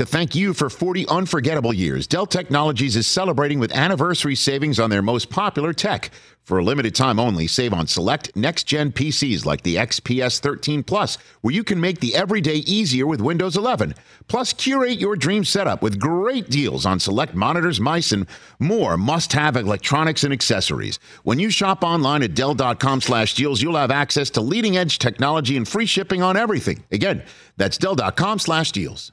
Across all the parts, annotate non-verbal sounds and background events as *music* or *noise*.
To thank you for 40 unforgettable years, Dell Technologies is celebrating with anniversary savings on their most popular tech. For a limited time only, save on select next gen PCs like the XPS 13 Plus, where you can make the everyday easier with Windows 11. Plus, curate your dream setup with great deals on select monitors, mice, and more must have electronics and accessories. When you shop online at Dell.com slash deals, you'll have access to leading edge technology and free shipping on everything. Again, that's Dell.com slash deals.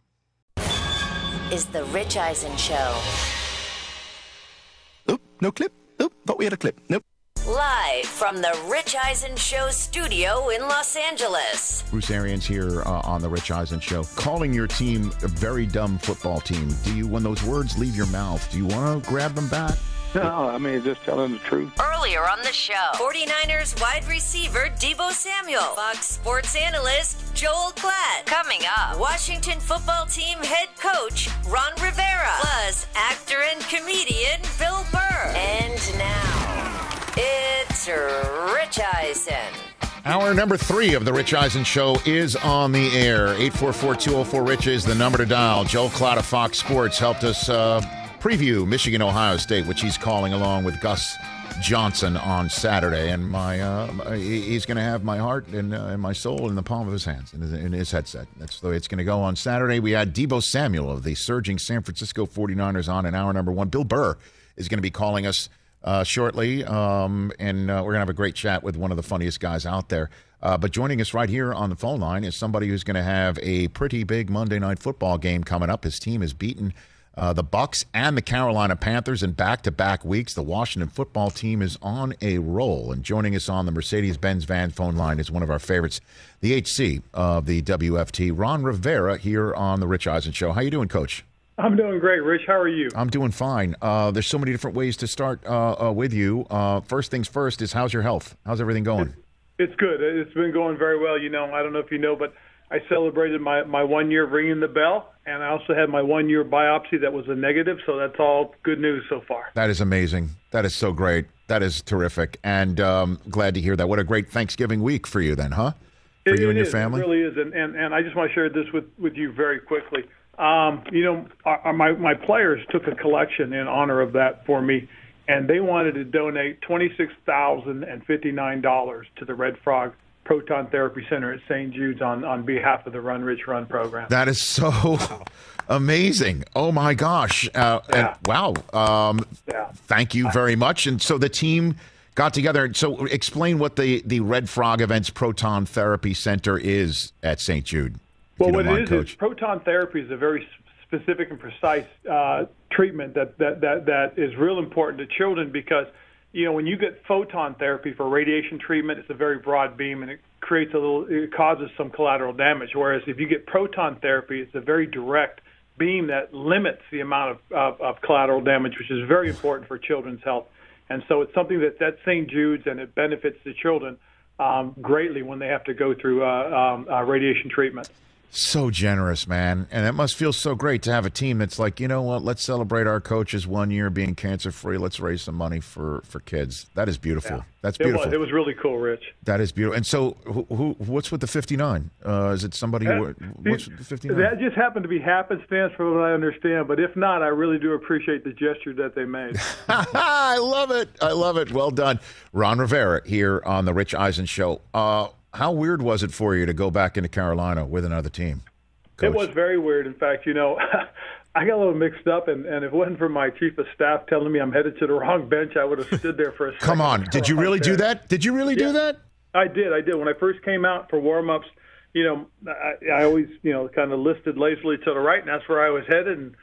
is The Rich Eisen Show. Oop, no clip. Oop, thought we had a clip. Nope. Live from the Rich Eisen Show studio in Los Angeles. Bruce Arians here uh, on the Rich Eisen Show. Calling your team a very dumb football team. Do you, when those words leave your mouth, do you want to grab them back? *laughs* No, I mean, just telling the truth. Earlier on the show, 49ers wide receiver Deebo Samuel, Fox Sports analyst Joel Klatt. Coming up, Washington football team head coach Ron Rivera, plus actor and comedian Bill Burr. And now, it's Rich Eisen. Hour number three of the Rich Eisen Show is on the air. 844 204 Rich is the number to dial. Joel Klatt of Fox Sports helped us. Uh, preview Michigan Ohio State, which he's calling along with Gus Johnson on Saturday, and my uh, he's going to have my heart and, uh, and, my soul in the palm of his hands in his, in his headset. That's the way it's going to go on Saturday. We had Deebo Samuel of the surging San Francisco 49ers on in hour number one. Bill Burr is going to be calling us uh, shortly, um, and uh, we're going to have a great chat with one of the funniest guys out there. Uh, but joining us right here on the phone line is somebody who's going to have a pretty big Monday night football game coming up. His team is beaten uh, the Bucs and the Carolina Panthers in back-to-back weeks. The Washington football team is on a roll. And joining us on the Mercedes-Benz van phone line is one of our favorites, the HC of the WFT, Ron Rivera, here on the Rich Eisen Show. How you doing, Coach? I'm doing great, Rich. How are you? I'm doing fine. Uh, there's so many different ways to start uh, uh with you. Uh, first things first is how's your health? How's everything going? It's, it's good. It's been going very well. You know, I don't know if you know, but I celebrated my, my one year of ringing the bell, and I also had my one year biopsy that was a negative, so that's all good news so far. That is amazing. That is so great. That is terrific, and um, glad to hear that. What a great Thanksgiving week for you, then, huh? For it, you and your is. family. It really is, and, and, and I just want to share this with, with you very quickly. Um, you know, our, my my players took a collection in honor of that for me, and they wanted to donate twenty six thousand and fifty nine dollars to the Red Frog Proton Therapy Center at St. Jude's on, on behalf of the Run Rich Run program. That is so *laughs* amazing. Oh my gosh. Uh, yeah. and, wow. Um, yeah. Thank you very much. And so the team got together. So explain what the, the Red Frog Events Proton Therapy Center is at St. Jude. Well, what mind, it is, is proton therapy is a very specific and precise uh, treatment that, that, that, that is real important to children because – you know, when you get photon therapy for radiation treatment, it's a very broad beam and it creates a little, it causes some collateral damage. Whereas if you get proton therapy, it's a very direct beam that limits the amount of, of, of collateral damage, which is very important for children's health. And so it's something that that's St. Jude's and it benefits the children um, greatly when they have to go through uh, um, uh, radiation treatment. So generous, man. And it must feel so great to have a team that's like, you know what, let's celebrate our coaches one year being cancer free. Let's raise some money for, for kids. That is beautiful. Yeah. That's beautiful. It was, it was really cool, Rich. That is beautiful. And so, who, who what's with the 59? Uh, is it somebody who, what's the 59? That just happened to be happenstance from what I understand. But if not, I really do appreciate the gesture that they made. *laughs* I love it. I love it. Well done. Ron Rivera here on The Rich Eisen Show. Uh, how weird was it for you to go back into Carolina with another team? Coach? It was very weird. In fact, you know, *laughs* I got a little mixed up, and, and if it wasn't for my chief of staff telling me I'm headed to the wrong bench, I would have stood there for a *laughs* second. Come on. Did you really do that? Did you really yeah, do that? I did. I did. When I first came out for warm ups, you know, I, I always, you know, kind of listed lazily to the right, and that's where I was headed. And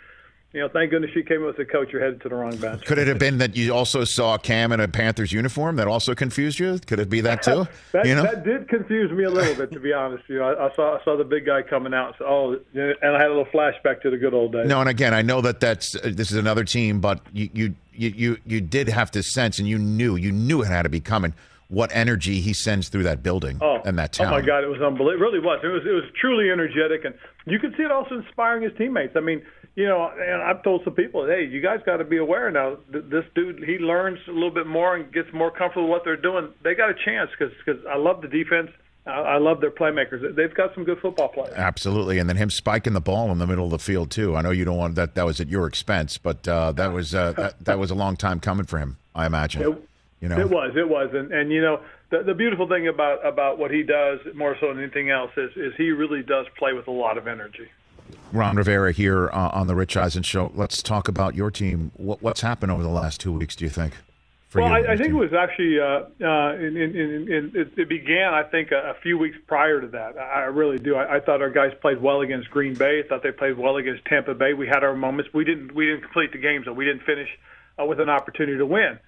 you know, thank goodness she came with the coach. You're headed to the wrong bench. Could it have been that you also saw Cam in a Panthers uniform that also confused you? Could it be that too? *laughs* that, you know? that did confuse me a little bit, to be honest. With you know, I, I saw I saw the big guy coming out. So, oh, and I had a little flashback to the good old days. No, and again, I know that that's uh, this is another team, but you you you you, you did have to sense, and you knew you knew it had to be coming. What energy he sends through that building Oh, and that town. Oh my God, it was unbelievable. It really was. It was it was truly energetic, and you could see it also inspiring his teammates. I mean, you know, and I've told some people, hey, you guys got to be aware now. th- This dude, he learns a little bit more and gets more comfortable with what they're doing. They got a chance because because I love the defense. I, I love their playmakers. They've got some good football players. Absolutely, and then him spiking the ball in the middle of the field too. I know you don't want that. That was at your expense, but uh, that was uh, that, that was a long time coming for him. I imagine. It- you know, It was, it was, and and you know the the beautiful thing about about what he does more so than anything else is is he really does play with a lot of energy. Ron Rivera here uh, on the Rich Eisen Show. Let's talk about your team. What, what's happened over the last two weeks? Do you think? Well, I, I think it was actually uh, uh, in, in, in, it, it began. I think a, a few weeks prior to that. I I really do. I, I thought our guys played well against Green Bay. I thought they played well against Tampa Bay. We had our moments. We didn't we didn't complete the games, and we didn't finish uh, with an opportunity to win.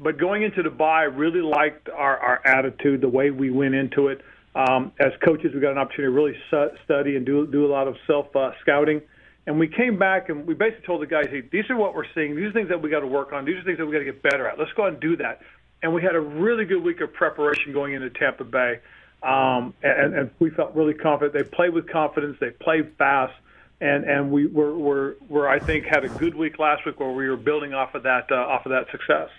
But going into the bye, I really liked our, our attitude, the way we went into it. Um, as coaches, we got an opportunity to really su- study and do do a lot of self uh, scouting. And we came back and we basically told the guys, hey, these are what we're seeing. These are things that we got to work on. These are things that we got to get better at. Let's go out and do that. And we had a really good week of preparation going into Tampa Bay. Um, and, and we felt really confident. They played with confidence. They played fast. And, and we were, were, were, I think, had a good week last week where we were building off of that, uh, off of that success.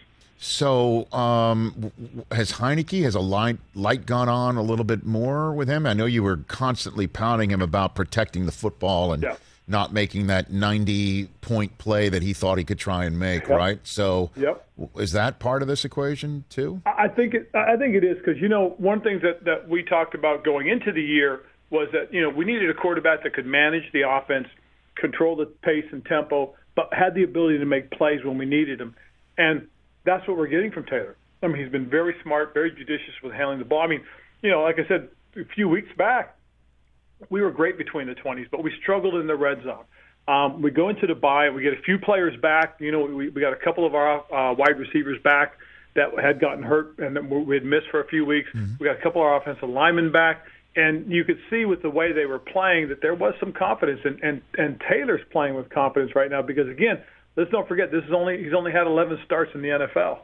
So, um, has Heinicke has a light light gone on a little bit more with him? I know you were constantly pounding him about protecting the football and Yeah. not making that ninety point play that he thought he could try and make. Yep. Right. So, Yep. is that part of this equation too? I I think it, I think it is because you know one thing that that we talked about going into the year was that you know we needed a quarterback that could manage the offense, control the pace and tempo, but had the ability to make plays when we needed them, and that's what we're getting from Taylor. I mean, he's been very smart, very judicious with handling the ball. I mean, you know, like I said a few weeks back, we were great between the 20s, but we struggled in the red zone. Um, we go into the bye, and we get a few players back. You know, we, we got a couple of our uh, wide receivers back that had gotten hurt and that we had missed for a few weeks. We got a couple of our offensive linemen back, and you could see with the way they were playing that there was some confidence. And and and Taylor's playing with confidence right now because again, let's don't forget this is only he's only had 11 starts in the NFL.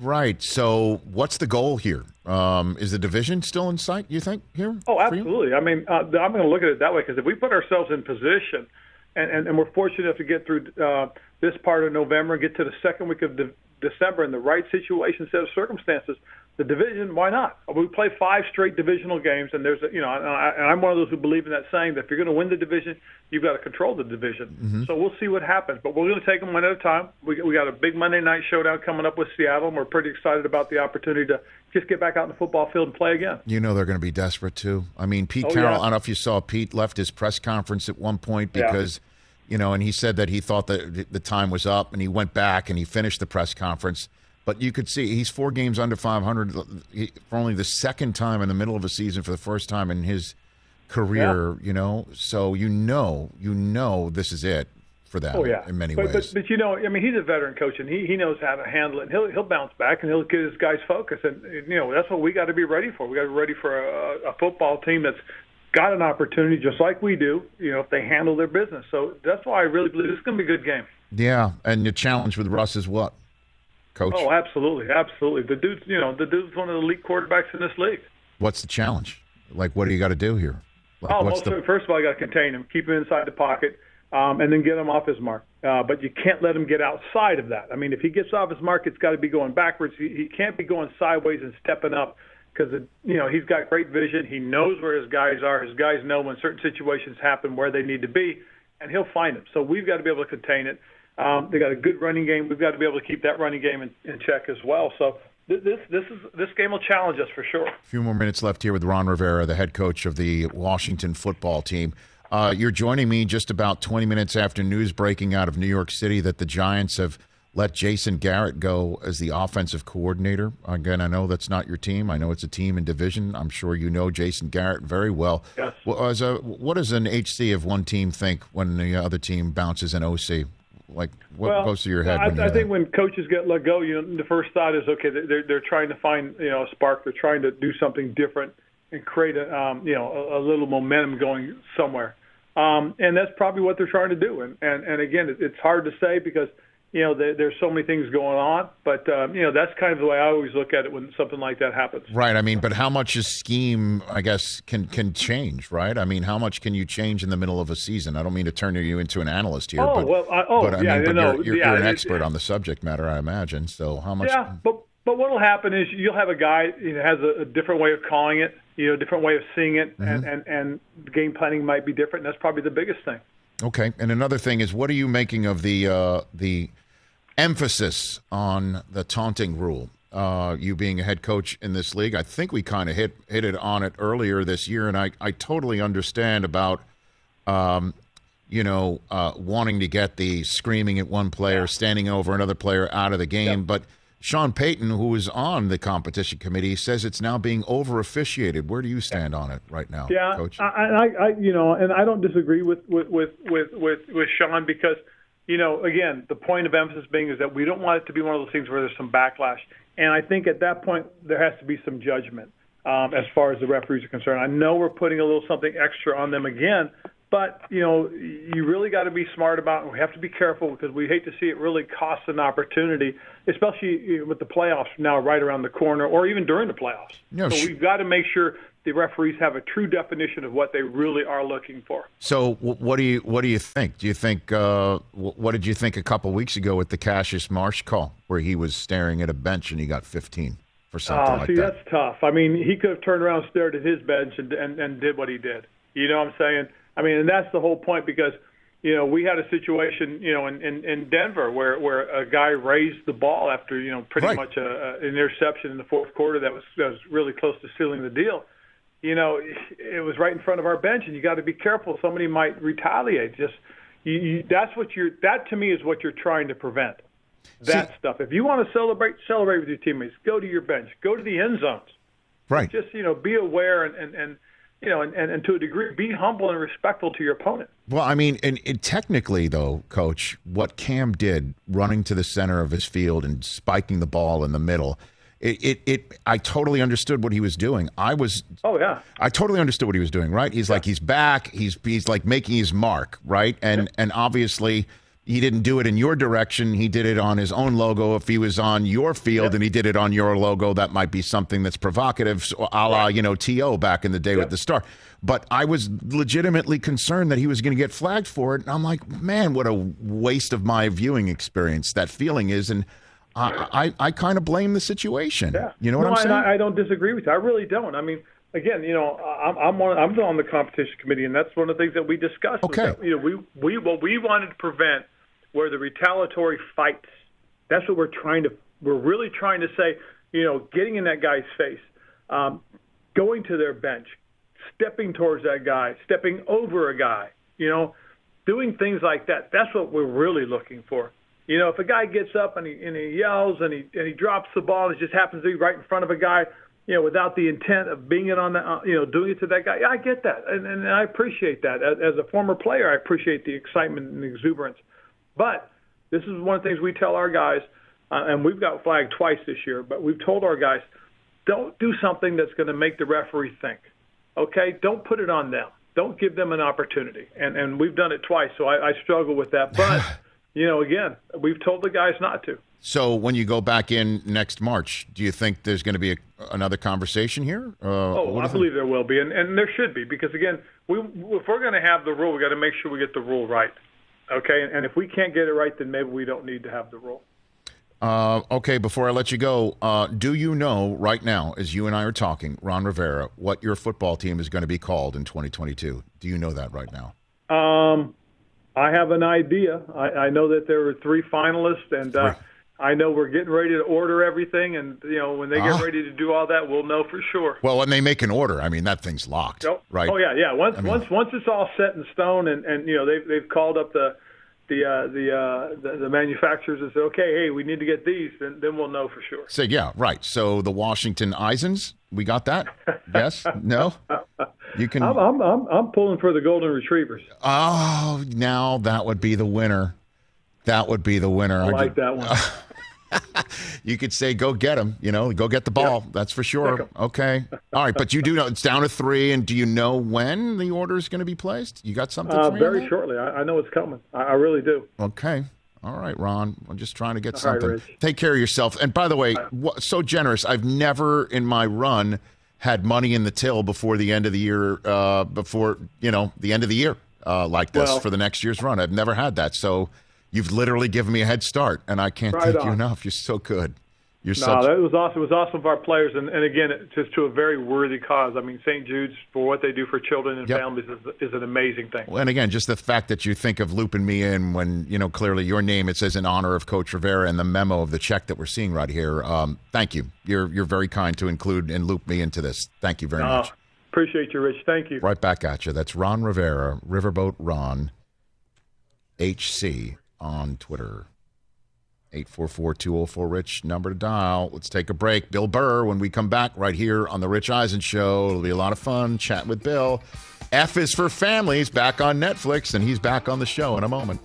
Right. So, what's the goal here? Um, is the division still in sight? You think here? Oh, absolutely. I mean, uh, I'm going to look at it that way because if we put ourselves in position, and, and, and we're fortunate enough to get through uh, this part of November and get to the second week of de- December in the right situation, set of circumstances, the division, why not? We play five straight divisional games, and there's, a, you know, and, I, and I'm one of those who believe in that saying that if you're going to win the division, you've got to control the division. Mm-hmm. So we'll see what happens, but we're going to take them one at a time. We, we got a big Monday night showdown coming up with Seattle, and we're pretty excited about the opportunity to just get back out in the football field and play again. You know they're going to be desperate too. I mean, Pete Oh, Carroll. yeah. I don't know if you saw Pete left his press conference at one point Yeah. because, you know, and he said that he thought that the time was up, and he went back and he finished the press conference. But you could see he's four games under 500 he- for only the second time in the middle of a season for the first time in his career. You know, so you know, you know, this is it for them. Oh yeah, in many but, ways. But, but you know, I mean, he's a veteran coach, and he he knows how to handle it. And he'll he'll bounce back, and he'll get his guys focused. And you know, that's what we got to be ready for. We got to be ready for a, a football team that's got an opportunity, just like we do. You know, if they handle their business. So that's why I really believe this is going to be a good game. yeah, and the challenge with Russ is what, Coach? Oh, absolutely, absolutely. The dude's you know the dude's one of the elite quarterbacks in this league. What's the challenge? Like, what do you got to do here? Like, Oh, most the first of all, you got to contain him, keep him inside the pocket, um, and then get him off his mark. Uh, but you can't let him get outside of that. I mean, if he gets off his mark, it's got to be going backwards. He, he can't be going sideways and stepping up because you know he's got great vision. He knows where his guys are. His guys know when certain situations happen where they need to be, and he'll find them. So we've got to be able to contain it. Um, they got a good running game. We've got to be able to keep that running game in, in check as well. So this this is this game will challenge us for sure. A few more minutes left here with Ron Rivera, the head coach of the Washington football team. Uh, you're joining me just about 20 minutes after news breaking out of New York City that the Giants have let Jason Garrett go as the offensive coordinator. Again, I know that's not your team. I know it's a team in division. I'm sure you know Jason Garrett very well. Yes. Well, as a, what does an HC of one team think when the other team bounces an OC? Like what well, goes through your head? I, when I think when coaches get let go, you know, the first thought is okay. They're they're trying to find you know a spark. They're trying to do something different and create a um, you know a, a little momentum going somewhere. Um, and that's probably what they're trying to do. And and, and again, it, it's hard to say because you know there, there's so many things going on. But um, you know that's kind of the way I always look at it when something like that happens. Right. I mean, but how much is scheme? I guess can can change. Right. I mean, how much can you change in the middle of a season? I don't mean to turn you into an analyst here. Oh, but, well, I- oh, but I yeah, mean, but no, you're, you're, yeah, you're an it- expert on the subject matter, I imagine. So how much? Yeah, but but what will happen is you'll have a guy who has a, a different way of calling it, you know, a different way of seeing it, and, Mm-hmm. and and the game planning might be different. And that's probably the biggest thing. Okay. And another thing is, what are you making of the uh, the emphasis on the taunting rule? Uh, you being a head coach in this league, I think we kind of hit hit it on it earlier this year, and I I totally understand about. Um, you know, uh, wanting to get the screaming at one player, standing over another player out of the game. But Sean Payton, who is on the competition committee, says it's now being over officiated. Where do you stand on it right now, Yeah, Coach? I, I, I, you know, and I don't disagree with with with with with, with Sean because, you know, again, the point of emphasis being is that we don't want it to be one of those things where there's some backlash, and I think at that point there has to be some judgment um, as far as the referees are concerned. I know we're putting a little something extra on them again, but you know, you really got to be smart about it. We have to be careful because we hate to see it really cost an opportunity, especially with the playoffs now right around the corner, or even during the playoffs. No, so sh- we've got to make sure the referees have a true definition of what they really are looking for. So, what do you what do you think? Do you think uh, what did you think a couple weeks ago with the Cassius Marsh call, where he was staring at a bench and he got 15 for something Oh, like see, that? that's tough. I mean, he could have turned around, stared at his bench, and, and and did what he did. You know what I'm saying? I mean, and that's the whole point because you know we had a situation, you know, in in, in Denver where where a guy raised the ball after you know pretty Right. much a, a, an interception in the fourth quarter that was that was really close to sealing the deal. You know, it was right in front of our bench, and you got to be careful. Somebody might retaliate. Just you, you, that's what you're. That to me is what you're trying to prevent. That See- stuff. If you want to celebrate, celebrate with your teammates. Go to your bench. Go to the end zones right. just you know be aware and and, and you know and, and, and to a degree be humble and respectful to your opponent Well, I mean, and, and technically, though, Coach, what Cam did, running to the center of his field and spiking the ball in the middle, it, it, it I totally understood what he was doing. I was oh yeah I totally understood what he was doing, right? He's like he's back, he's he's like making his mark, right? And and obviously he didn't do it in your direction. He did it on his own logo. If he was on your field and he did it on your logo, that might be something that's provocative, so a la, you know, T.O. back in the day with the star. But I was legitimately concerned that he was going to get flagged for it. And I'm like, man, what a waste of my viewing experience that feeling is. And I, I, I kind of blame the situation. yeah You know what no, I'm saying? I, I don't disagree with you I really don't I mean again you know I'm I'm on I'm on the competition committee and that's one of the things that we discussed Okay. that, you know we we what we wanted to prevent were the retaliatory fights that's what we're trying to we're really trying to say you know getting in that guy's face um, going to their bench stepping towards that guy stepping over a guy you know doing things like that. That's what we're really looking for. You know if a guy gets up and he and he yells and he and he drops the ball and it just happens to be right in front of a guy you know without the intent of being it on the uh, you know doing it to that guy. Yeah, I get that. And and I appreciate that. As, as a former player I appreciate the excitement and exuberance but this is one of the things we tell our guys, uh, and we've got flagged twice this year, but we've told our guys, don't do something that's going to make the referee think. Okay? Don't put it on them. Don't give them an opportunity. And and we've done it twice, so I, I struggle with that. But *laughs* you know, again, we've told the guys not to. So when you go back in next March, do you think there's going to be a, another conversation here? Uh, Oh, I believe there will be, and, and there should be, because again, we if we're going to have the rule, we got to make sure we get the rule right. Okay, and, if we can't get it right, then maybe we don't need to have the rule. Uh, okay, before I let you go, uh, do you know right now, as you and I are talking, Ron Rivera, what your football team is going to be called in 2022? Do you know that right now? Um, I have an idea. I, I know that there were three finalists, and uh. I know we're getting ready to order everything. And you know, when they get ready to do all that, we'll know for sure. Well, when they make an order, I mean that thing's locked, right? Oh yeah, yeah. Once I mean- once once it's all set in stone, and and you know they've they've called up the the uh, the, uh, the the manufacturers and say, okay, hey, we need to get these, then then we'll know for sure. So yeah, right. So the Washington Isons, we got that. yes, no. *laughs* You can. I'm, I'm I'm I'm pulling for the golden retrievers. Oh, now that would be the winner. That would be the winner. I like that one. *laughs* *laughs* you could say, "Go get him," you know, go get the ball. Yep. That's for sure. Okay, *laughs* all right, but you do know it's down to three, and do you know when the order is going to be placed? You got something? Uh, very shortly. I, I, know it's coming. I, I, really do. Okay. All right, Ron. I'm just trying to get all something. Right, Take care of yourself. And by the way, so generous. I've never in my run had money in the till before the end of the year. Uh, before you know the end of the year uh, like this well, for the next year's run. I've never had that. So You've literally given me a head start, and I can't right thank on. you enough. You're so good. You're no, such... that was awesome. It was awesome of our players, and, and again, just to a very worthy cause. I mean, St. Jude's for what they do for children and yep. families is, is an amazing thing. Well, and again, just the fact that you think of looping me in when you know clearly your name it says in honor of Coach Rivera and the memo of the check that we're seeing right here. Um, thank you. You're you're very kind to include and loop me into this. Thank you very uh, much. Appreciate you, Rich. Thank you. Right back at you. That's Ron Rivera, Riverboat Ron, HC on Twitter. 844-204-RICH, number to dial. Let's take a break. Bill Burr, when we come back right here on The Rich Eisen Show. It'll be a lot of fun chatting with Bill. F is for Family's, back on Netflix, and he's back on the show in a moment.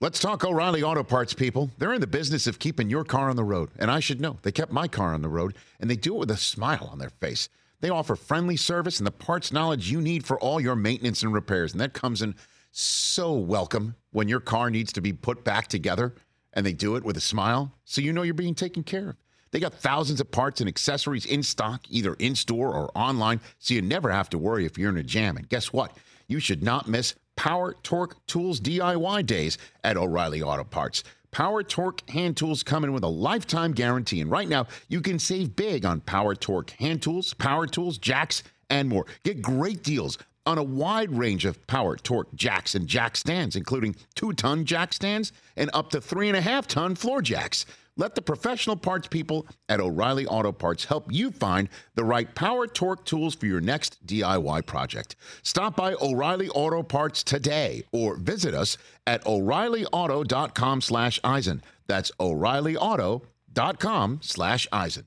Let's talk O'Reilly Auto Parts, people. They're in the business of keeping your car on the road, and I should know. They kept my car on the road, and they do it with a smile on their face. They offer friendly service and the parts knowledge you need for all your maintenance and repairs, and that comes in – so welcome when your car needs to be put back together and they do it with a smile so you know you're being taken care of. They got thousands of parts and accessories in stock, either in store or online, so you never have to worry if you're in a jam. And guess what? You should not miss Power Torque Tools DIY days at O'Reilly Auto Parts. Power Torque hand tools come in with a lifetime guarantee. And right now, you can save big on Power Torque hand tools, power tools, jacks, and more. Get great deals on a wide range of power torque jacks and jack stands, including two ton jack stands and up to three and a half ton floor jacks. Let the professional parts people at O'Reilly Auto Parts help you find the right power torque tools for your next DIY project. Stop by O'Reilly Auto Parts today or visit us at o'reillyauto.com slash Eisen. That's o'reillyauto.com slash Eisen.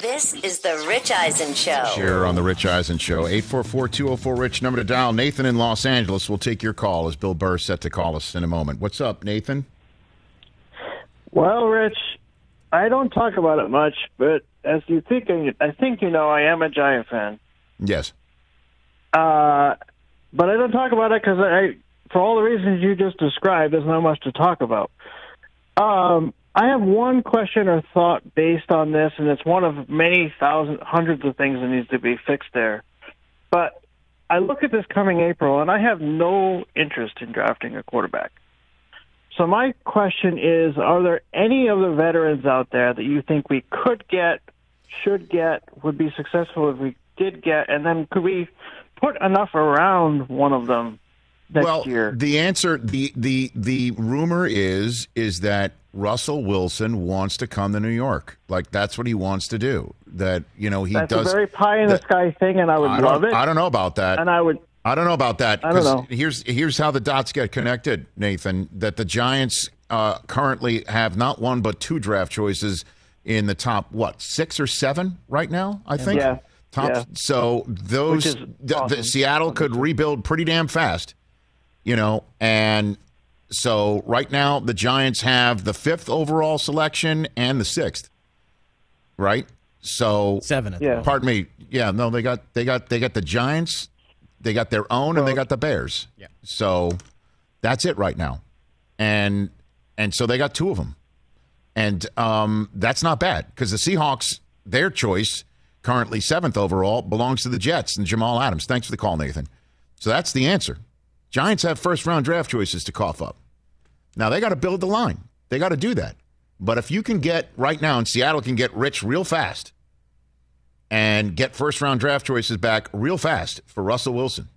This is the Rich Eisen Show. Here on the Rich Eisen Show, 844-204-RICH, number to dial. Nathan in Los Angeles will take your call as Bill Burr set to call us in a moment. What's up, Nathan? Well, Rich, I don't talk about it much, but as you think, I think you know I am a Giant fan. Yes. Uh, but I don't talk about it because I, for all the reasons you just described, there's not much to talk about. Um, I have one question or thought based on this, and it's one of many thousand, hundreds hundreds of things that needs to be fixed there. But I look at this coming April, and I have no interest in drafting a quarterback. So my question is: Are there any of the veterans out there that you think we could get, should get, would be successful if we did get, and then could we put enough around one of them next well, year? the answer, the the the rumor is is that Russell Wilson wants to come to New York. Like that's what he wants to do. That you know he that's does a very pie in the sky thing, and I would I love it. I don't know about that, and I would. I don't know about that. I don't know. Here's here's how the dots get connected, Nathan. That the Giants uh, currently have not one but two draft choices in the top what six or seven right now. I think. Yeah. Top. Yeah. So those awesome. the, the Seattle could rebuild pretty damn fast, you know, and so right now, the Giants have the fifth overall selection and the sixth. Right. So seven. Yeah. Pardon me. Yeah. No, they got they got they got the Giants, they got their own, and they got the Bears. Yeah. So that's it right now, and and so they got two of them, and um, that's not bad because the Seahawks, their choice, currently seventh overall, belongs to the Jets and Jamal Adams. Thanks for the call, Nathan. So that's the answer. Giants have first round draft choices to cough up. Now they got to build the line. They got to do that. But if you can get right now, and Seattle can get rich real fast and get first round draft choices back real fast for Russell Wilson,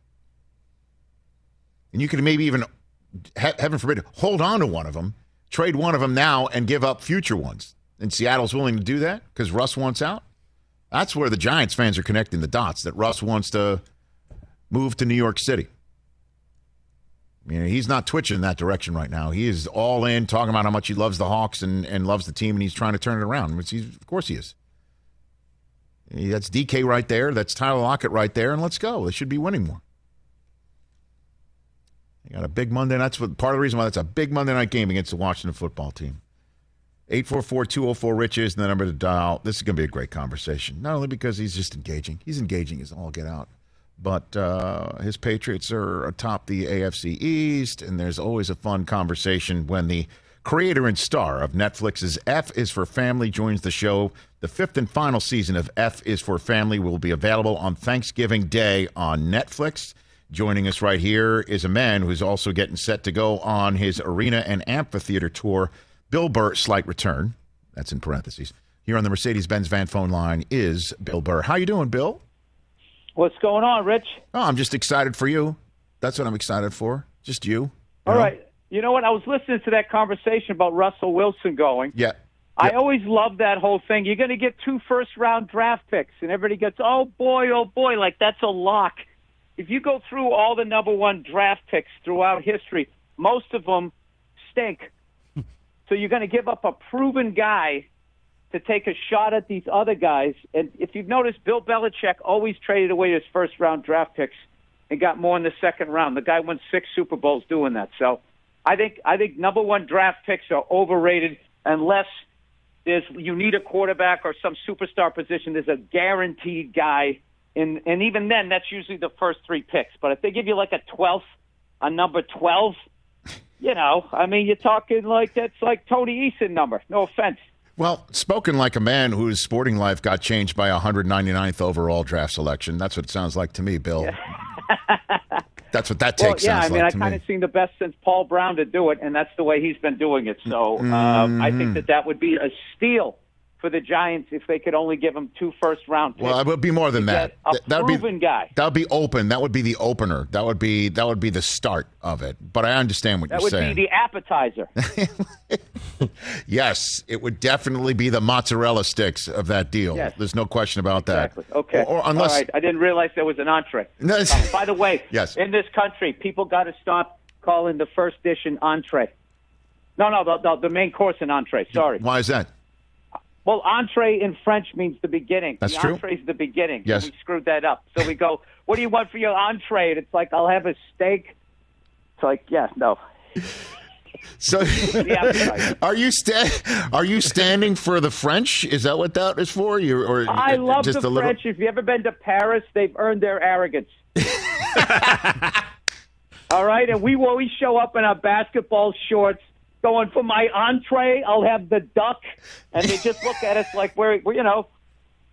and you can maybe even, heaven forbid, hold on to one of them, trade one of them now, and give up future ones. And Seattle's willing to do that because Russ wants out. That's where the Giants fans are connecting the dots that Russ wants to move to New York City. I mean, he's not twitching in that direction right now. He is all in, talking about how much he loves the Hawks and, and loves the team, and he's trying to turn it around. Which he's, of course he is. That's DK right there. That's Tyler Lockett right there, and let's go. They should be winning more. They got a big Monday. That's what part of the reason why that's a big Monday night game against the Washington football team. 844-204 Riches and the number to dial. This is going to be a great conversation. Not only because he's just engaging. He's engaging as all get out. But uh, his Patriots are atop the AFC East, and there's always a fun conversation when the creator and star of Netflix's F is for Family joins the show. The fifth and final season of F is for Family will be available on Thanksgiving Day on Netflix. Joining us right here is a man who's also getting set to go on his arena and amphitheater tour. Bill Burr, slight return. That's in parentheses. Here on the Mercedes-Benz van phone line is Bill Burr. How you doing, Bill? What's going on, Rich? Oh, I'm just excited for you. That's what I'm excited for. Just you. you All know? right. You know what? I was listening to that conversation about Russell Wilson going. Yeah. I always love that whole thing. You're going to get two first round draft picks, and everybody gets, oh boy, oh boy, like that's a lock. If you go through all the number one draft picks throughout history, most of them stink. *laughs* so you're going to give up a proven guy to take a shot at these other guys. And if you've noticed, Bill Belichick always traded away his first round draft picks and got more in the second round. The guy won six Super Bowls doing that. So I think I think number one draft picks are overrated unless there's you need a quarterback or some superstar position. There's a guaranteed guy, and and even then that's usually the first three picks. But if they give you like a twelfth, a number twelve, you know, I mean, you're talking like that's like Tony Eason number. No offense. Well, spoken like a man whose sporting life got changed by a 199th overall draft selection. That's what it sounds like to me, Bill. *laughs* That's what that Well, take yeah, I mean, like I kind me. of seen the best since Paul Brown to do it, and that's the way he's been doing it. So um, I Mm-hmm. think that that would be a steal for the Giants if they could only give him two first round picks. Well, it would be more than that. that would be guy. That would be open. That would be the opener. That would be that would be the start of it. But I understand what that you're saying. That would be the appetizer. *laughs* yes, it would definitely be the mozzarella sticks of that deal. Yes. There's no question about that. Exactly. Okay. Or, or unless All right. I didn't realize there was an entree. *laughs* No, Uh, by the way, Yes. in this country, people got to stop calling the first dish an entree. No, no, the, the, the main course an entree. Sorry. why is that? Well, entree in French means the beginning. That's the true. entree is the beginning. Yes. We screwed that up. So we go, what do you want for your entree? And it's like, I'll have a steak. It's like, yeah, no. *laughs* So, are you sta- Are you standing for the French? Is that what that is for? You or uh, I love just the little- French. If you ever been to Paris, they've earned their arrogance. *laughs* All right, and we always show up in our basketball shorts, going for my entree. I'll have the duck, and they just look at us *laughs* like we're, we're you know,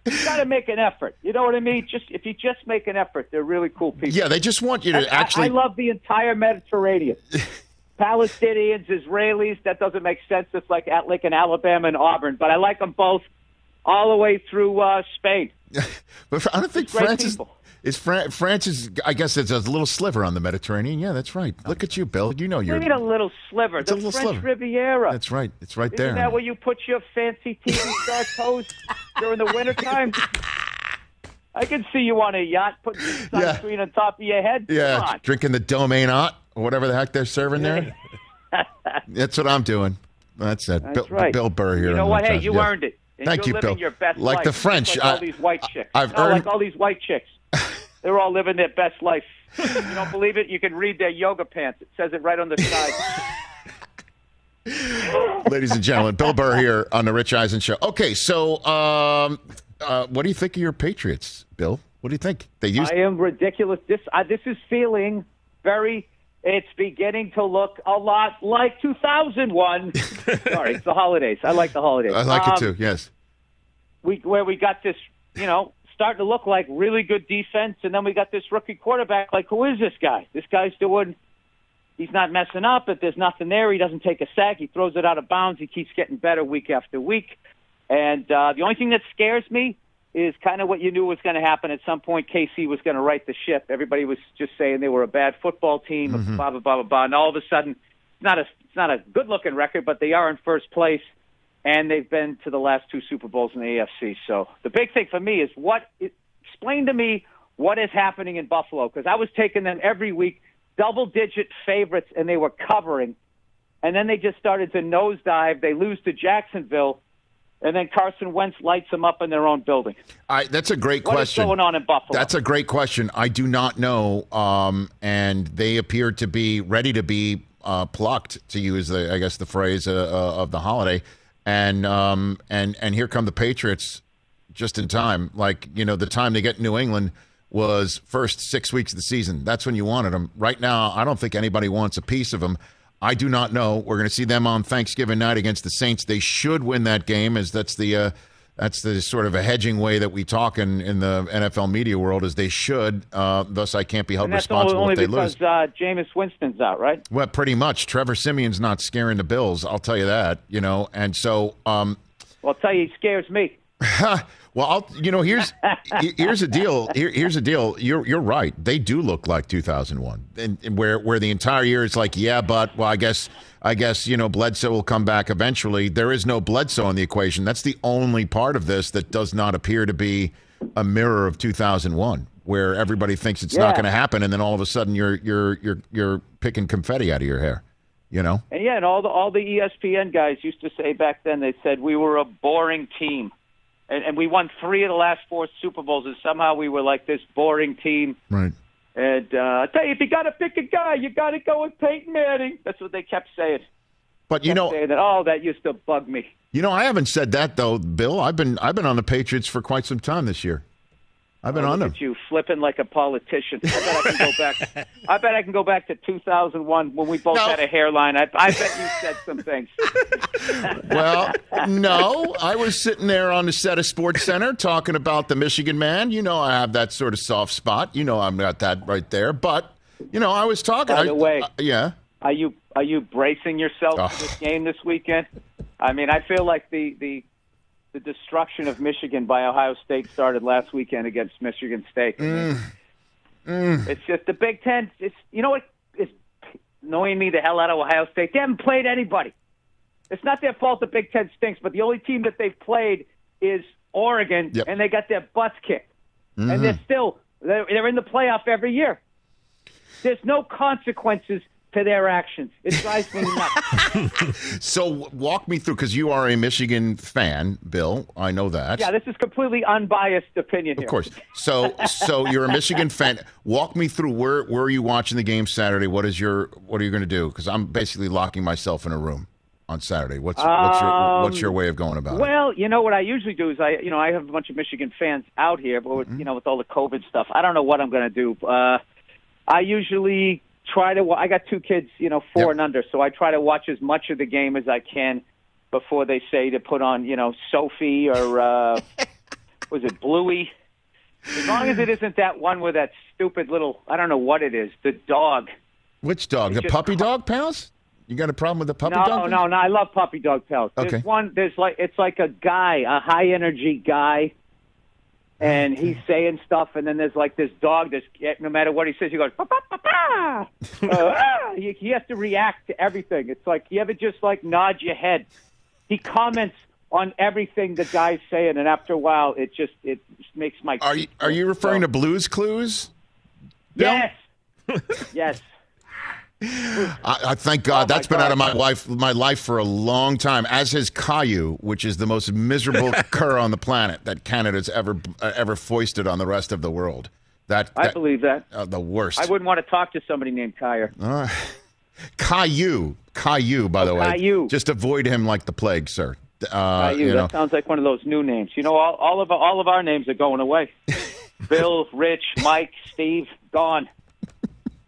you got to make an effort. You know what I mean? Just if you just make an effort, they're really cool people. Yeah, they just want you to I- actually. I, love the entire Mediterranean. *laughs* Palestinians, Israelis. That doesn't make sense. It's like at like in Alabama and Auburn, but I like them both all the way through uh, Spain. *laughs* but I don't think France is. Is Fran- France is? I guess it's a little sliver on the Mediterranean. Yeah, that's right. Look at you, Bill. You know you're. you mean a little sliver? It's a the little French sliver. Riviera. That's right. It's right Isn't there. that where you put your fancy TV star *laughs* toast during the wintertime? I can see you on a yacht putting *laughs* some Yeah. sunscreen on top of your head. Yeah, drinking the domain hot or whatever the heck they're serving there. *laughs* That's what I'm doing. That's it. That's Bill, right. Bill Burr here. You know what? Hey, you Yeah. earned it. And Thank you're you, living Bill. your best Like life. the French, Like I- all these white chicks. I've no, earned- like all these white chicks. They're all living their best life. you don't believe it? You can read their yoga pants. It says it right on the side. *laughs* Ladies and gentlemen, Bill Burr here on the Rich Eisen Show. Okay, so um, uh, what do you think of your Patriots, Bill? What do you think? They used I am ridiculous. This uh, this is feeling very. It's beginning to look a lot like 2001. *laughs* Sorry, it's the holidays. I like the holidays. I like Um, it too. Yes. We where we got this, you know, starting to look like really good defense, and then we got this rookie quarterback. Like, who is this guy? This guy's doing he's not messing up. If there's nothing there, he doesn't take a sack. He throws it out of bounds. He keeps getting better week after week. And uh, the only thing that scares me is kind of what you knew was going to happen at some point. KC was going to right the ship. Everybody was just saying they were a bad football team, Mm-hmm. blah blah blah blah blah. And all of a sudden, it's not a it's not a good looking record, but they are in first place, and they've been to the last two Super Bowls in the AFC. So the big thing for me is what explain to me what is happening in Buffalo because I was taking them every week, double digit favorites, and they were covering, and then they just started to nosedive. They lose to Jacksonville. And then Carson Wentz lights them up in their own building. I, that's a great What question. going on in Buffalo? That's a great question. I do not know, um, and they appear to be ready to be uh, plucked, to use the, I guess, the phrase uh, uh, of the holiday. And um, and and here come the Patriots, just in time. Like you know, the time to get New England was first six weeks of the season. That's when you wanted them. Right now, I don't think anybody wants a piece of them. I do not know. We're going to see them on Thanksgiving night against the Saints. They should win that game, as that's the uh, that's the sort of a hedging way that we talk in, in the NFL media world. Is they should. Uh, thus, I can't be held and that's only, responsible only if they because lose. uh, Jameis Winston's out, right? Well, pretty much. Trevor Siemian's not scaring the Bills. I'll tell you that. You know, and so um, Well, I'll tell you, he scares me. *laughs* well, I'll, you know, here's here's a deal. Here, here's a deal. You're you're right. They do look like 2001, and, and where where the entire year is like, yeah, but well, I guess I guess you know Bledsoe will come back eventually. There is no Bledsoe in the equation. That's the only part of this that does not appear to be a mirror of 2001, where everybody thinks it's not going to happen, and then all of a sudden you're you're you're you're picking confetti out of your hair. You know. And yeah, and all the all the ESPN guys used to say back then. They said we were a boring team, and, and we won three of the last four Super Bowls, and somehow we were like this boring team. Right. And uh, I tell you, if you got to pick a guy, you got to go with Peyton Manning. That's what they kept saying. But you know, that. Oh, that used to bug me. You know, I haven't said that though, Bill. I've been I've been on the Patriots for quite some time this year. I've been Oh, on them. you flipping like a politician. I bet I can go back. *laughs* I bet I can go back to 2001 when we both No. had a hairline. I, I bet you said some things. *laughs* Well, no, I was sitting there on the set of SportsCenter talking about the Michigan man. You know, I have that sort of soft spot. You know, I'm not that right there. But you know, I was talking. By I- the way- uh, yeah. Are you are you bracing yourself Oh. for this game this weekend? I mean, I feel like the the the destruction of Michigan by Ohio State started last weekend against Michigan State. I mean, It's just the Big Ten. It's you know what is annoying me the hell out of Ohio State. They haven't played anybody. It's not their fault the Big Ten stinks, but the only team that they've played is Oregon, Yep. and they got their butts kicked. And mm-hmm. they're still they're, they're in the playoff every year. There's no consequences to their actions. It drives me nuts. *laughs* So walk me through because you are a Michigan fan, Bill. I know that. yeah, this is completely unbiased opinion here. Of course. So so you're a Michigan fan. Walk me through where where are you watching the game Saturday? What is your what are you going to do? Because I'm basically locking myself in a room on Saturday. What's what's your what's your way of going about it? Well, you know what I usually do is I, you know, I have a bunch of Michigan fans out here, but with, you know, with all the COVID stuff, I don't know what I'm going to do. Uh, I usually try to. I got two kids, you know, four Yep. and under, so I try to watch as much of the game as I can before they say to put on, you know, Sophie or uh, *laughs* was it Bluey? As long as it isn't that one with that stupid little, I don't know what it is, the dog. Which dog? The just puppy dog pals? You got a problem with the puppy No, dog? no, no. No. I love puppy dog pals. There's Okay. one. There's like it's like a guy, a high energy guy, and he's saying stuff, and then there's like this dog. That's no matter what he says, he goes. "Pa, pa, pa, pa." Uh, ah. he, he has to react to everything. It's like you ever just like nod your head. He comments on everything the guy's saying, and after a while, it just it just makes my. Are you are you referring to Blues Clues? Yes. *laughs* yes. I, I thank God Oh, that's been out of my life my life for a long time. As has Caillou, which is the most miserable *laughs* cur on the planet that Canada's ever uh, ever foisted on the rest of the world. That, I believe that. uh, the worst. I wouldn't want to talk to somebody named Kyer. Caillou, Caillou. By the way, Oh, Caillou. just avoid him like the plague, sir. Uh, Uh, you, you that sounds like one of those new names. You know, all, all of all of our names are going away. *laughs* Bill, Rich, Mike, Steve, gone.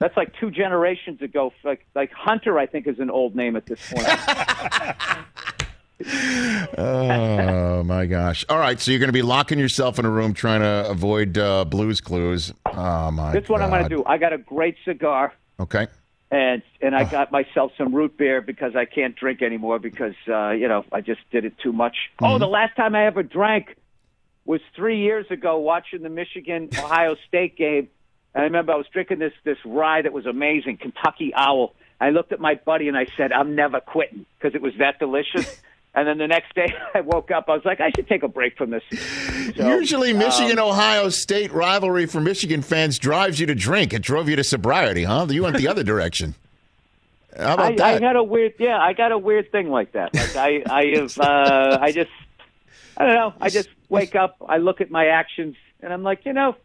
That's like two generations ago. Like like Hunter, I think is an old name at this point. *laughs* oh my gosh! All right, so you're going to be locking yourself in a room trying to avoid uh, Blues Clues. Oh my! This is what I'm going to do. I got a great cigar. Okay. and and I got myself some root beer because I can't drink anymore because uh, you know I just did it too much. Oh, the last time I ever drank was three years ago watching the Michigan Ohio State game. And I remember I was drinking this this rye that was amazing, Kentucky Owl. I looked at my buddy and I said, "I'm never quitting" because it was that delicious. *laughs* and then the next day *laughs* I woke up, I was like, "I should take a break from this." So, Usually, Michigan um, Ohio State rivalry for Michigan fans drives you to drink. It drove you to sobriety, huh? You went the other direction. *laughs* How about I, I got a weird, yeah, I got a weird thing like that. Like I, I have, uh, I just, I don't know. I just wake up, I look at my actions, and I'm like, you know,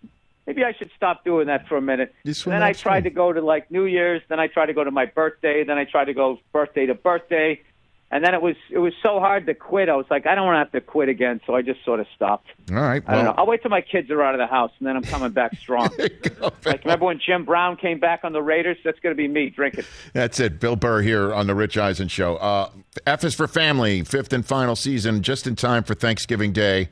maybe I should stop doing that for a minute. Then I tried to go to like New Year's, then I tried to go to my birthday, then I tried to go birthday to birthday, and then it was it was so hard to quit. I was like, I don't want to have to quit again, so I just sort of stopped. All right. I don't know. I'll wait till my kids are out of the house, and then I'm coming back strong. *laughs* like remember when Jim Brown came back on the Raiders? That's going to be me drinking. That's it. Bill Burr here on the Rich Eisen Show. Uh, F is for Family, fifth and final season, just in time for Thanksgiving Day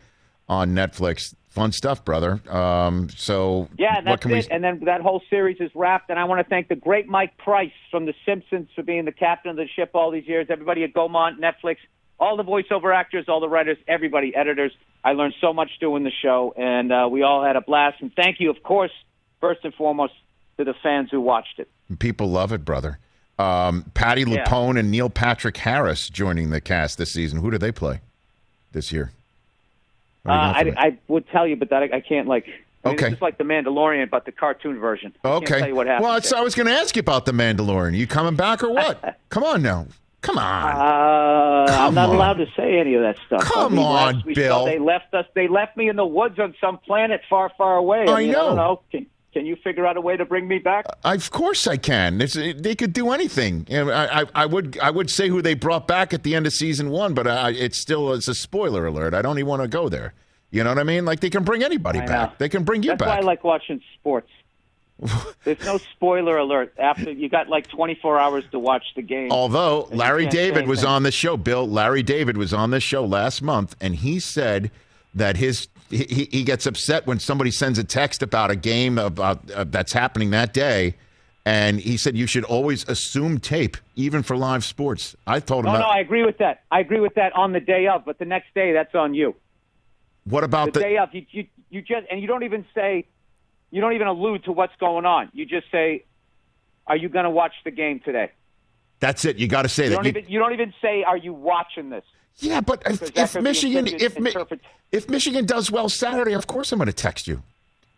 on Netflix. Fun stuff, brother. Um, so Yeah, what that's can it. we? And then that whole series is wrapped. And I want to thank the great Mike Price from The Simpsons for being the captain of the ship all these years. Everybody at Gaumont, Netflix, all the voiceover actors, all the writers, everybody, editors. I learned so much doing the show, and uh, we all had a blast. And thank you, of course, first and foremost, to the fans who watched it. People love it, brother. Um, Patti Yeah. Lupone and Neil Patrick Harris joining the cast this season. Who do they play this year? Uh, do you got I? I would tell you, but that I, I can't like. I mean, Okay. Is like the Mandalorian, but the cartoon version. Okay. Can't tell you what happened. well, I was going to ask you about the Mandalorian. You coming back or what? *laughs* Come on now. Come on. Uh, Come I'm not on. allowed to say any of that stuff. Come I mean, on, Bill. saw They left us. They left me in the woods on some planet far, far away. I, I mean, know. I don't know. Can, can you figure out a way to bring me back? Of course I can. It's, they could do anything. You know, I, I, I would I would say who they brought back at the end of season one, but I, it's still it's a spoiler alert. I don't even want to go there. You know what I mean? Like they can bring anybody I back. know. They can bring you back. That's why I like watching sports. *laughs* There's no spoiler alert after you got like 24 hours to watch the game. Although Larry David was on the show, Bill. Larry David was on the show last month, and he said that his he, he- he gets upset when somebody sends a text about a game about uh, that's happening that day. And he said you should always assume tape, even for live sports. I told him no, that. no, I agree with that. I agree with that on the day of, but the next day, that's on you. what The, about the? day of, you, you you just and you don't even say, you don't even allude to what's going on. You just say, "Are you going to watch the game today?" that's it. You got to say You that. don't You- even you don't even say, "Are you watching this?" Yeah, but if, if Michigan if Mi- if Michigan does well Saturday, of course I'm going to text you.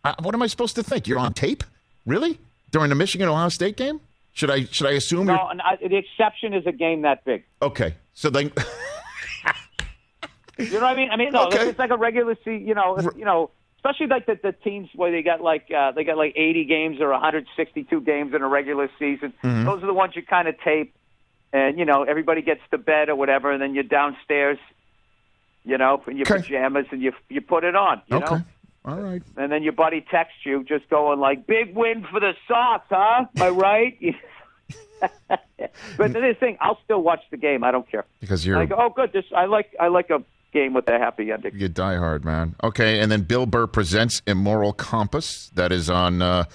Uh, what am I supposed to think? You're on tape, really? During the Michigan Ohio State game? Should I should I assume No, and I, the exception is a game that big. okay? So then, *laughs* You know what I mean? I mean, no, Okay. it's like a regular season. You know, you know, especially like the, the teams where they got like uh, they got like 80 games or 162 games in a regular season. Mm-hmm. Those are the ones you kind of tape, and you know everybody gets to bed or whatever, and then you're downstairs, you know, in your Okay. pajamas, and you you put it on, you okay, know. all right. And then your buddy texts you, just going like, "Big win for the Sox, huh? Am I right?" *laughs* but this thing, I'll still watch the game. I don't care. Because you're like, "Oh, good. This I like. I like a game with a happy ending." you die hard, man. Okay, and then Bill Burr presents Immoral Compass that is on uh,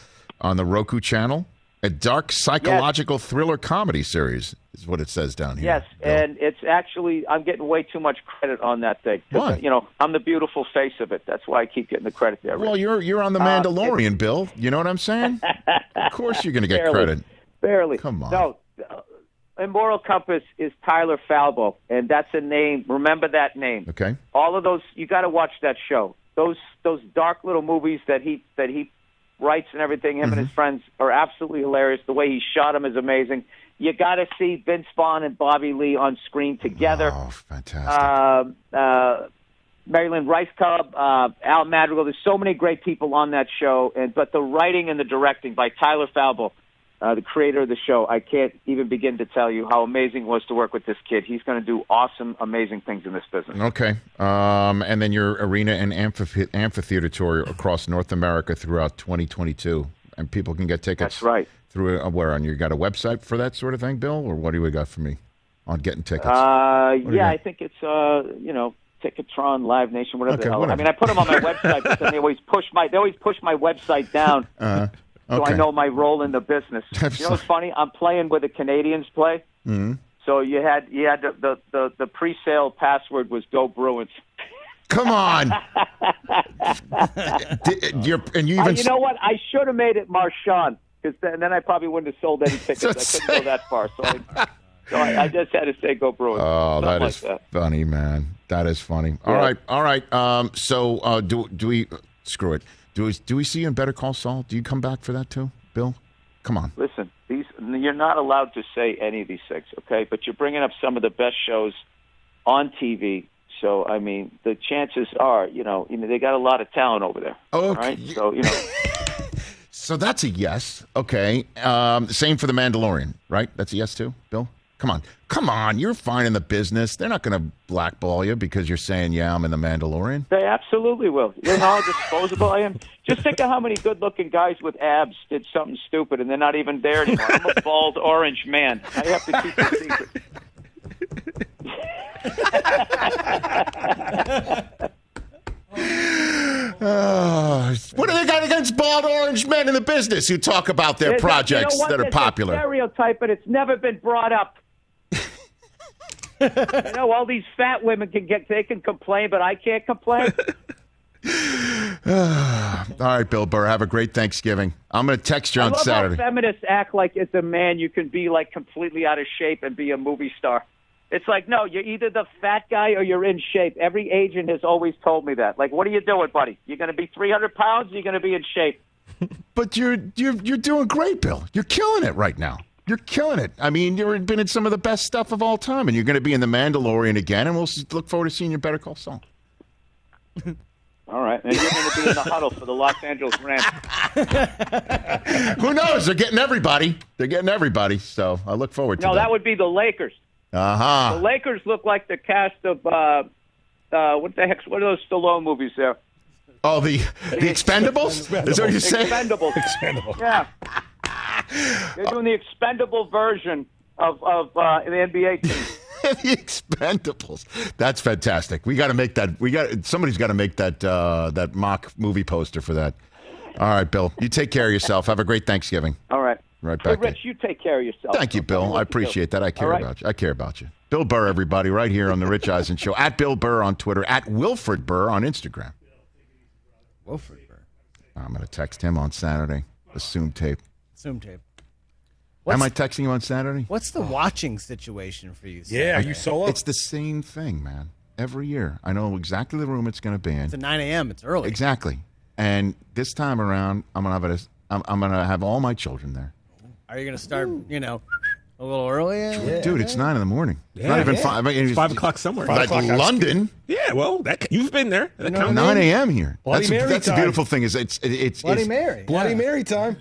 on the Roku channel. A dark psychological thriller comedy series is what it says down here. Yes, Bill. and it's actually I'm getting way too much credit on that thing. Why? You know, I'm the beautiful face of it. That's why I keep getting the credit there. Well, you're you're on the Uh, Mandalorian, Bill. You know what I'm saying? *laughs* of course, you're going to get Barely. credit. barely. come on. No, uh, Immoral Compass is Tyler Falbo, and that's a name. Remember that name. Okay. All of those, you got to watch that show. Those those dark little movies that he that he writes and everything. Him Mm-hmm. and his friends are absolutely hilarious. The way he shot them is amazing. You got to see Vince Vaughn and Bobby Lee on screen together. Oh, fantastic. um, uh, Maryland Rice Cub, uh, Al Madrigal. There's so many great people on that show, and but the writing and the directing by Tyler Falbo, uh, the creator of the show, I can't even begin to tell you how amazing it was to work with this kid. He's going to do awesome, amazing things in this business. okay. Um, and then your arena and amphithe- amphitheater tour across North America throughout 2022, and people can get tickets. That's right. Through uh, where on you got a website for that sort of thing, Bill, or what do you got for me on getting tickets? Uh, yeah. I think it's uh, you know. Ticketron, Live Nation, whatever Okay, the hell. whatever. I mean, I put them on my website, but then they always push my they always push my website down. Uh-huh. So Okay. I know my role in the business. *laughs* You know what's funny? I'm playing where the Canadiens play. Mhm. So you had you had the the the, the pre-sale password was Go Bruins. Come on. *laughs* Did- you're, and you Uh, even you know what? I should have made it Marchand because then, then I probably wouldn't have sold any tickets. I couldn't go that far, so I, so I, I just had to say Go Bruins. Oh, that like is that. funny, man. That is funny. All Yeah. right, all right. Um, so uh, do do we? Screw it. Do we do we see you in Better Call Saul? Do you come back for that too, Bill? Come on. Listen, these you're not allowed to say any of these things, okay? But you're bringing up some of the best shows on TV. So I mean, the chances are, you know, you know, they got a lot of talent over there. All right, so you know, *laughs* So that's a yes. Okay. Um, same for the Mandalorian, right? That's a yes too, Bill. Come on, come on. You're fine in the business. They're not going to blackball you because you're saying, "Yeah, I'm in the Mandalorian." they absolutely will. You know how disposable I am. Just think of how many good-looking guys with abs did something stupid and they're not even there anymore. I'm a bald orange man. I have to keep it secret. Uh, *sighs* what do they got against bald orange men in the business who talk about their There's a- projects you know what? that are There's a popular? stereotype, but it's never been brought up. You know, all these fat women can get they can complain, but I can't complain. *laughs* *sighs* All right, Bill Burr. Have a great Thanksgiving. I'm going to text you I on love Saturday. how feminists act like as a man you can be like completely out of shape and be a movie star. It's like no, you're either the fat guy or you're in shape. Every agent has always told me that. Like, what are you doing, buddy? You're going to be 300 pounds. Or you're going to be in shape. *laughs* But you're you're you're doing great, Bill. You're killing it right now. You're killing it. I mean, you've been in some of the best stuff of all time, and you're going to be in the Mandalorian again. And we'll look forward to seeing you. Better Call Saul. *laughs* All right, and you're going to be in the huddle for the Los Angeles Rams. *laughs* Who knows? They're getting everybody. They're getting everybody. So I look forward to No, that. that would be the Lakers. Uh huh. The. Lakers look like the cast of uh, uh, what the heck? What are those Stallone movies there? Oh, the the *laughs* Expendables. Is that what you say? saying? Expendables. Expendable. Yeah. They're doing the expendable version of of uh, the NBA *laughs* team. the Expendables. That's fantastic. We got to make that. We got somebody's got to make that uh, that mock movie poster for that. All right, Bill. You take care of yourself. Have a great Thanksgiving. All right. Right back. to you. Rich, you take care of yourself. Thank you, Bill. I appreciate that. I care All right? about you. I care about you. Bill Burr, everybody, right here on the Rich Eisen Show. At Bill Burr on Twitter. At Wilfred Burr on Instagram. Wilfred Burr. I'm going to text him on Saturday. Assume tape. Zoom tape. Am I texting you on Saturday? what's the watching situation for you? Yeah, are you solo? It's the same thing, man. Every year. I know exactly the room it's going to be in. It's at 9 a.m. It's early. Exactly. And this time around, I'm gonna have a, I'm, I'm gonna have all my children there. Are you going to start, you know, a little early? Dude, it's nine in the morning. It's not even yeah. five. I mean, It's five o'clock somewhere. Like o'clock, that's London, Yeah, well, that you've been there. That counts. nine a.m. here. Bloody that's Mary that's the time. beautiful thing is it's it, it's Bloody it's, Mary. Bloody yeah. Mary time.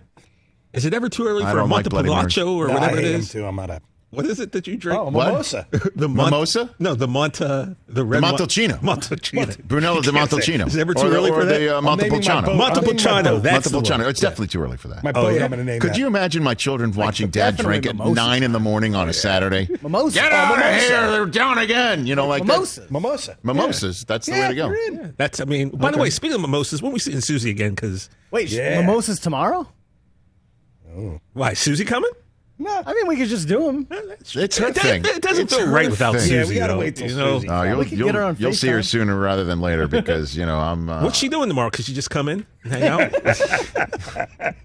Is it ever too early I for a don't like Bloody Montepulciano or No, whatever I it hate him is? too. I'm not a. What is it that you drink? Oh, What? mimosa. *laughs* the Mont- Mimosa? No, the Monta, the red Mon- Montalcino. Montalcino. Brunello de can't say. Montalcino. Is it ever too the- early or for that? the uh, I'm naming my Montepulciano. boat. I'm naming my Montepulciano, that's the one. Montepulciano. It's Yeah. definitely too early for that. My Oh, boat. yeah. I'm going to name Could that. you imagine my children watching Dad drink at mimosas. nine in the morning on a Saturday? Mimosa. Get Oh, out of mimosa. here! They're down again. You know, like that. Mimosas. Mimosa. Mimosas. That's the way to go. That's, I mean, by the way, speaking of mimosas, when we seeing Susie again? Because, Wait, Yeah. mimosas tomorrow? Why, Susie coming? I mean, we could just do them. It's her It, thing. it doesn't It's feel right without thing. Susie. Yeah, we gotta though, wait till you know? Susie. You'll we can you'll, get her on you'll see her sooner rather than later *laughs* because you know I'm. Uh, What's she doing tomorrow? Could she just come in and hang out? *laughs*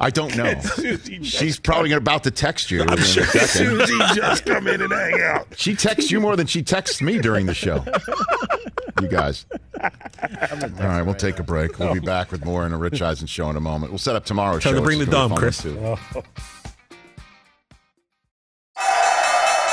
I don't know. *laughs* She's probably about to text you. I'm sure. Susie, just come in and hang out. She texts you more than she texts me during the show. You guys. All right, we'll take a break. We'll be back with more in a Rich Eisen show in a moment. We'll set up tomorrow's Tell show. her to bring the dumb, Chris.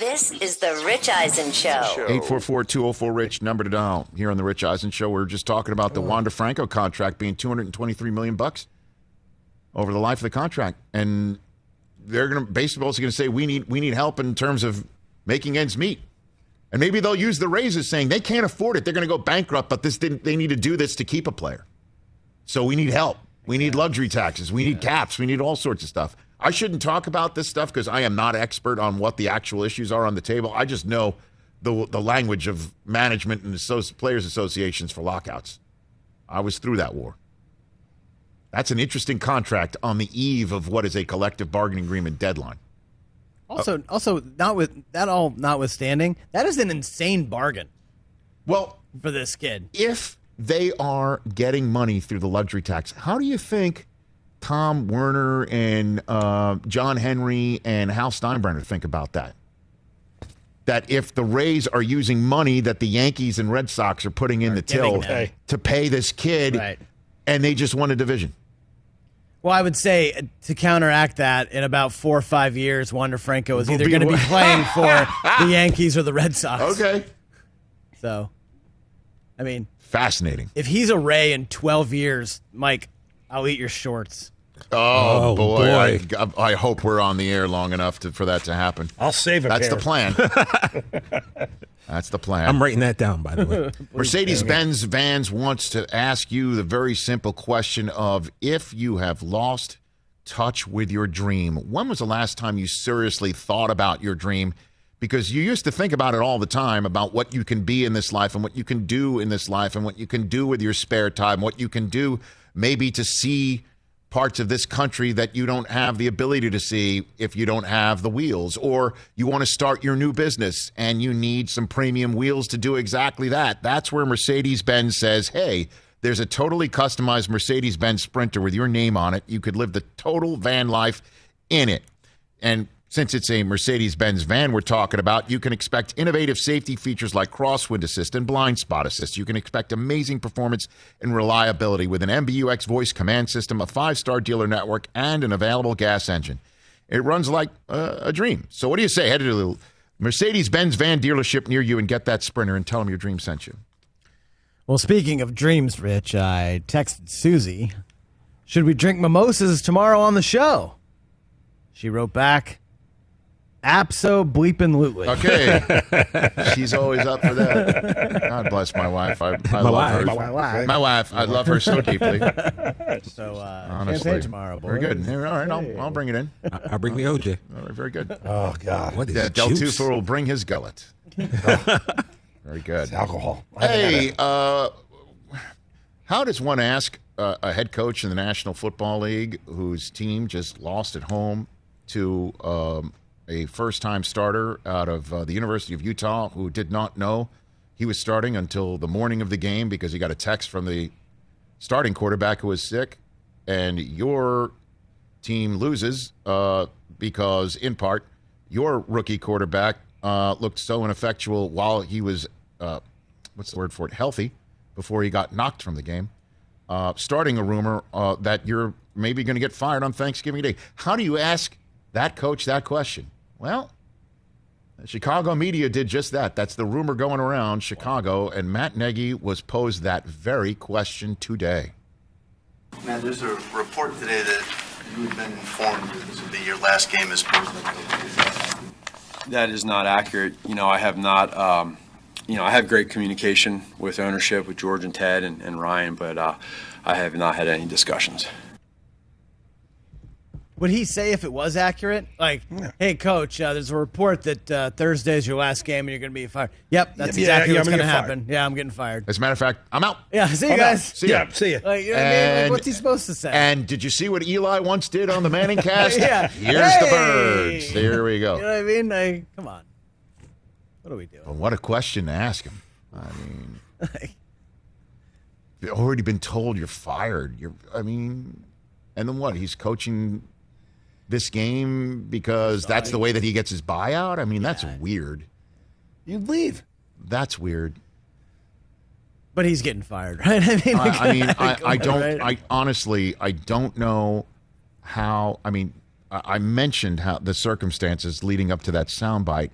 This is the Rich Eisen Show. 844-204-RICH, number to dial. Here on the Rich Eisen Show, we're just talking about the Wander Franco contract being 223 million bucks over the life of the contract. And they're going to baseball's going to say we need we need help in terms of making ends meet. And maybe they'll use the raises saying they can't afford it. They're going to go bankrupt, but this didn't, they need to do this to keep a player. So we need help. We need luxury taxes. We need caps. We need all sorts of stuff. I shouldn't talk about this stuff because I am not expert on what the actual issues are on the table. I just know the the language of management and associ- players associations for lockouts. I was through that war. That's an interesting contract on the eve of what is a collective bargaining agreement deadline. Also, also not with that all notwithstanding, that is an insane bargain. Well, for this kid, if they are getting money through the luxury tax, how do you think Tom Werner and uh, John Henry and Hal Steinbrenner think about that? That if the Rays are using money that the Yankees and Red Sox are putting in the till them. to pay this kid, Right. and they just won a division. Well, I would say uh, to counteract that, in about four or five years, Wander Franco is either going to be playing for *laughs* the Yankees or the Red Sox. Okay. So, I mean, Fascinating. if he's a Ray in 12 years, Mike, I'll eat your shorts. Oh, Oh, boy, boy. I, I hope we're on the air long enough to, for that to happen. I'll save a That's pair. the plan. *laughs* That's the plan. I'm writing that down, by the way. *laughs* Mercedes Benz Vans wants to ask you the very simple question of if you have lost touch with your dream, when was the last time you seriously thought about your dream? Because you used to think about it all the time about what you can be in this life and what you can do in this life and what you can do with your spare time, what you can do maybe to see parts of this country that you don't have the ability to see if you don't have the wheels, or you want to start your new business and you need some premium wheels to do exactly that. That's where Mercedes Benz says, hey, there's a totally customized Mercedes Benz Sprinter with your name on it. You could live the total van life in it. And since it's a Mercedes Benz van we're talking about, you can expect innovative safety features like crosswind assist and blind spot assist. You can expect amazing performance and reliability with an MBUX voice command system, a five star dealer network, and an available gas engine. It runs like uh, a dream. So, what do you say? Head to the Mercedes Benz van dealership near you and get that Sprinter and tell them your dream sent you. Well, speaking of dreams, Rich, I texted Susie, should we drink mimosas tomorrow on the show? She wrote back, Abso bleeping lootly. Okay. *laughs* She's always up for that. God bless my wife. I, I love wife. her. My wife. My wife. I love her so deeply. *laughs* So, uh, Honestly. champagne tomorrow, boys. Very good. All right, I'll, I'll bring it in. I- I'll bring the OJ. All right, very good. Oh God, What is Yeah, it? Del juice? Tufo will bring his gullet. *laughs* Very good. it's alcohol. I haven't had Hey, uh, how does one ask uh, a head coach in the National Football League whose team just lost at home to um, a first-time starter out of uh, the University of Utah who did not know he was starting until the morning of the game because he got a text from the starting quarterback who was sick, and your team loses uh, because, in part, your rookie quarterback uh, looked so ineffectual while he was, uh, what's the word for it, healthy before he got knocked from the game. Uh, starting a rumor uh, that you're maybe going to get fired on Thanksgiving Day. How do you ask that coach that question? Well, Chicago media did just that. That's the rumor going around Chicago, and Matt Nagy was posed that very question today. Matt, there's a report today that you had been informed that this would be your last game as president. That is not accurate. You know, I have not. Um, you know, I have great communication with ownership, with George and Ted and, and Ryan, but uh, I have not had any discussions. Would he say if it was accurate? Like, hey, coach, uh, there's a report that uh, Thursday's your last game and you're going to be fired. Yep, that's Yeah, exactly yeah, what's going to gonna get happen. Yeah, I'm getting fired. As a matter of fact, I'm out. Yeah, see you I'm out. guys. See ya. Yeah, see ya. Like, you know what I mean? Like, what's he supposed to say? And did you see what Eli once did on the Manning *laughs* cast? Yeah. Here's the birds. Here we go. You know what I mean? Like, come on. What are we doing? But what a question to ask him. I mean, *laughs* you've already been told you're fired. You're, I mean, and then what? He's coaching this game because that's the way that he gets his buyout. I mean, that's weird. You'd leave. That's weird. But he's getting fired, *laughs* right? I mean, I, I mean, *laughs* I, I *laughs* don't. right? I honestly, I don't know how. I mean, I, I mentioned how the circumstances leading up to that soundbite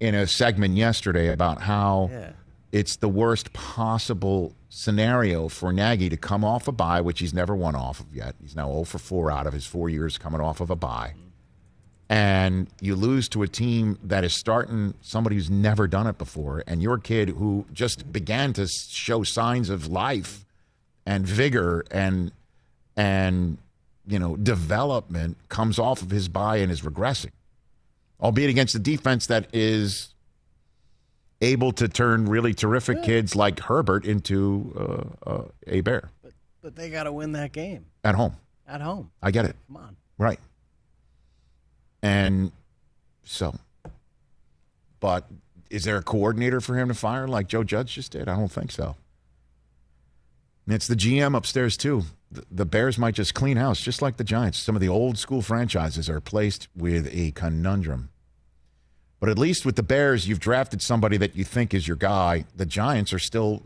in a segment yesterday about how Yeah. It's the worst possible scenario for Nagy to come off a bye, which he's never won off of yet. He's now 0 for 4 out of his four years coming off of a bye. And you lose to a team that is starting somebody who's never done it before, and your kid who just began to show signs of life and vigor and and you know development comes off of his bye and is regressing, albeit against a defense that is able to turn really terrific kids like Herbert into uh, uh, a bear But they got to win that game at home. at home. I get it. Come on. Right. And so, but is there a coordinator for him to fire like Joe Judge just did? I don't think so. And it's the GM upstairs, too. The Bears might just clean house, just like the Giants. Some of the old school franchises are placed with a conundrum. But at least with the Bears, you've drafted somebody that you think is your guy. The Giants are still,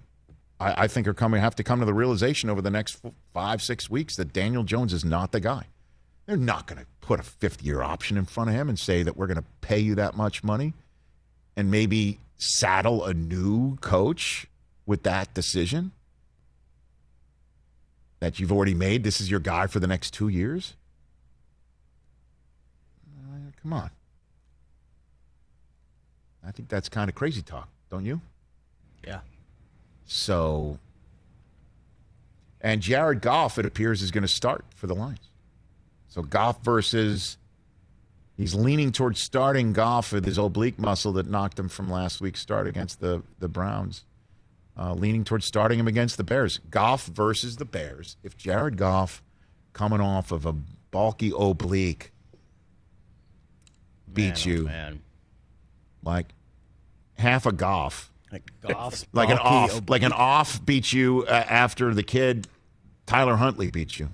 I, I think, are coming have to come to the realization over the next five, six weeks that Daniel Jones is not the guy. They're not going to put a fifth year option in front of him and say that we're going to pay you that much money and maybe saddle a new coach with that decision that you've already made. This is your guy for the next two years. Uh, come on. I think that's kind of crazy talk, don't you? Yeah. So, and Jared Goff, it appears, is going to start for the Lions. So Goff versus, he's leaning towards starting Goff with his oblique muscle that knocked him from last week's start against the the Browns. Uh, leaning towards starting him against the Bears. Goff versus the Bears. If Jared Goff, coming off of a bulky oblique, beats Man, oh, you man. Like half a golf. Like Goff's *laughs* like an off, ob- like an off beats you uh, after the kid Tyler Huntley beats you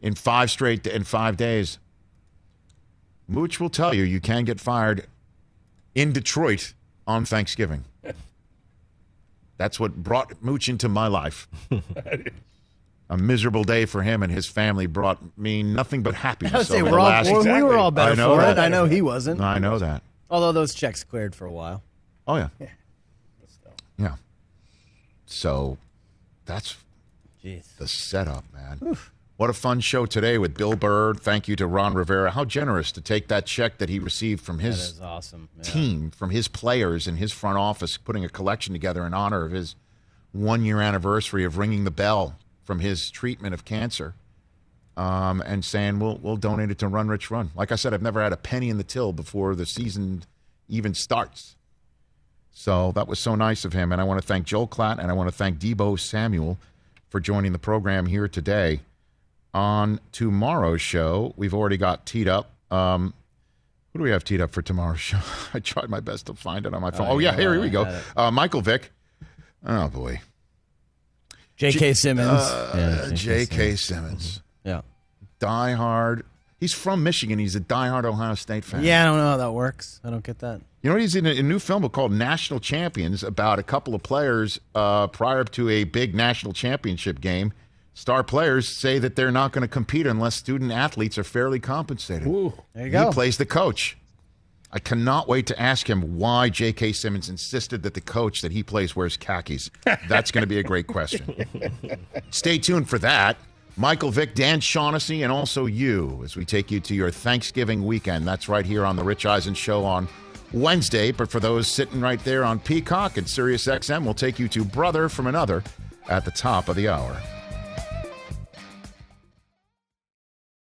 in five straight in five days. Mooch will tell you you can get fired in Detroit on Thanksgiving. *laughs* That's what brought Mooch into my life. *laughs* A miserable day for him and his family brought me nothing but happiness. I would say we're all, last- well, we were all better know for that. it. I know he wasn't. I know that. Although those checks cleared for a while. Oh yeah. Yeah. So that's Jeez. the setup, man. What a fun show today with Bill Burr. Thank you to Ron Rivera. How generous to take that check that he received from his awesome. Yeah. team, from his players in his front office, putting a collection together in honor of his one year anniversary of ringing the bell from his treatment of cancer. Um, and saying we'll we'll donate it to Run Rich Run. Like I said, I've never had a penny in the till before the season even starts. So that was so nice of him. And I want to thank Joel Klatt and I want to thank Deebo Samuel for joining the program here today. On tomorrow's show, we've already got teed up. Um, who do we have teed up for tomorrow's *laughs* show? I tried my best to find it on my phone. Oh, Oh, yeah, here we go. Uh, Michael Vick. Oh, boy. J.K. Simmons. Uh, Yeah, J.K. Simmons. Yeah. Die hard. He's from Michigan. He's a diehard Ohio State fan. Yeah, I don't know how that works. I don't get that. You know, he's in a, a new film called National Champions about a couple of players uh, prior to a big national championship game. Star players say that they're not going to compete unless student athletes are fairly compensated. There you go. He plays the coach. I cannot wait to ask him why J.K. Simmons insisted that the coach that he plays wears khakis. *laughs* That's going to be a great question. Stay tuned for that. Michael Vick, Dan Shaughnessy, and also you as we take you to your Thanksgiving weekend. That's right here on The Rich Eisen Show on Wednesday. But for those sitting right there on Peacock and SiriusXM, we'll take you to Brother from Another at the top of the hour.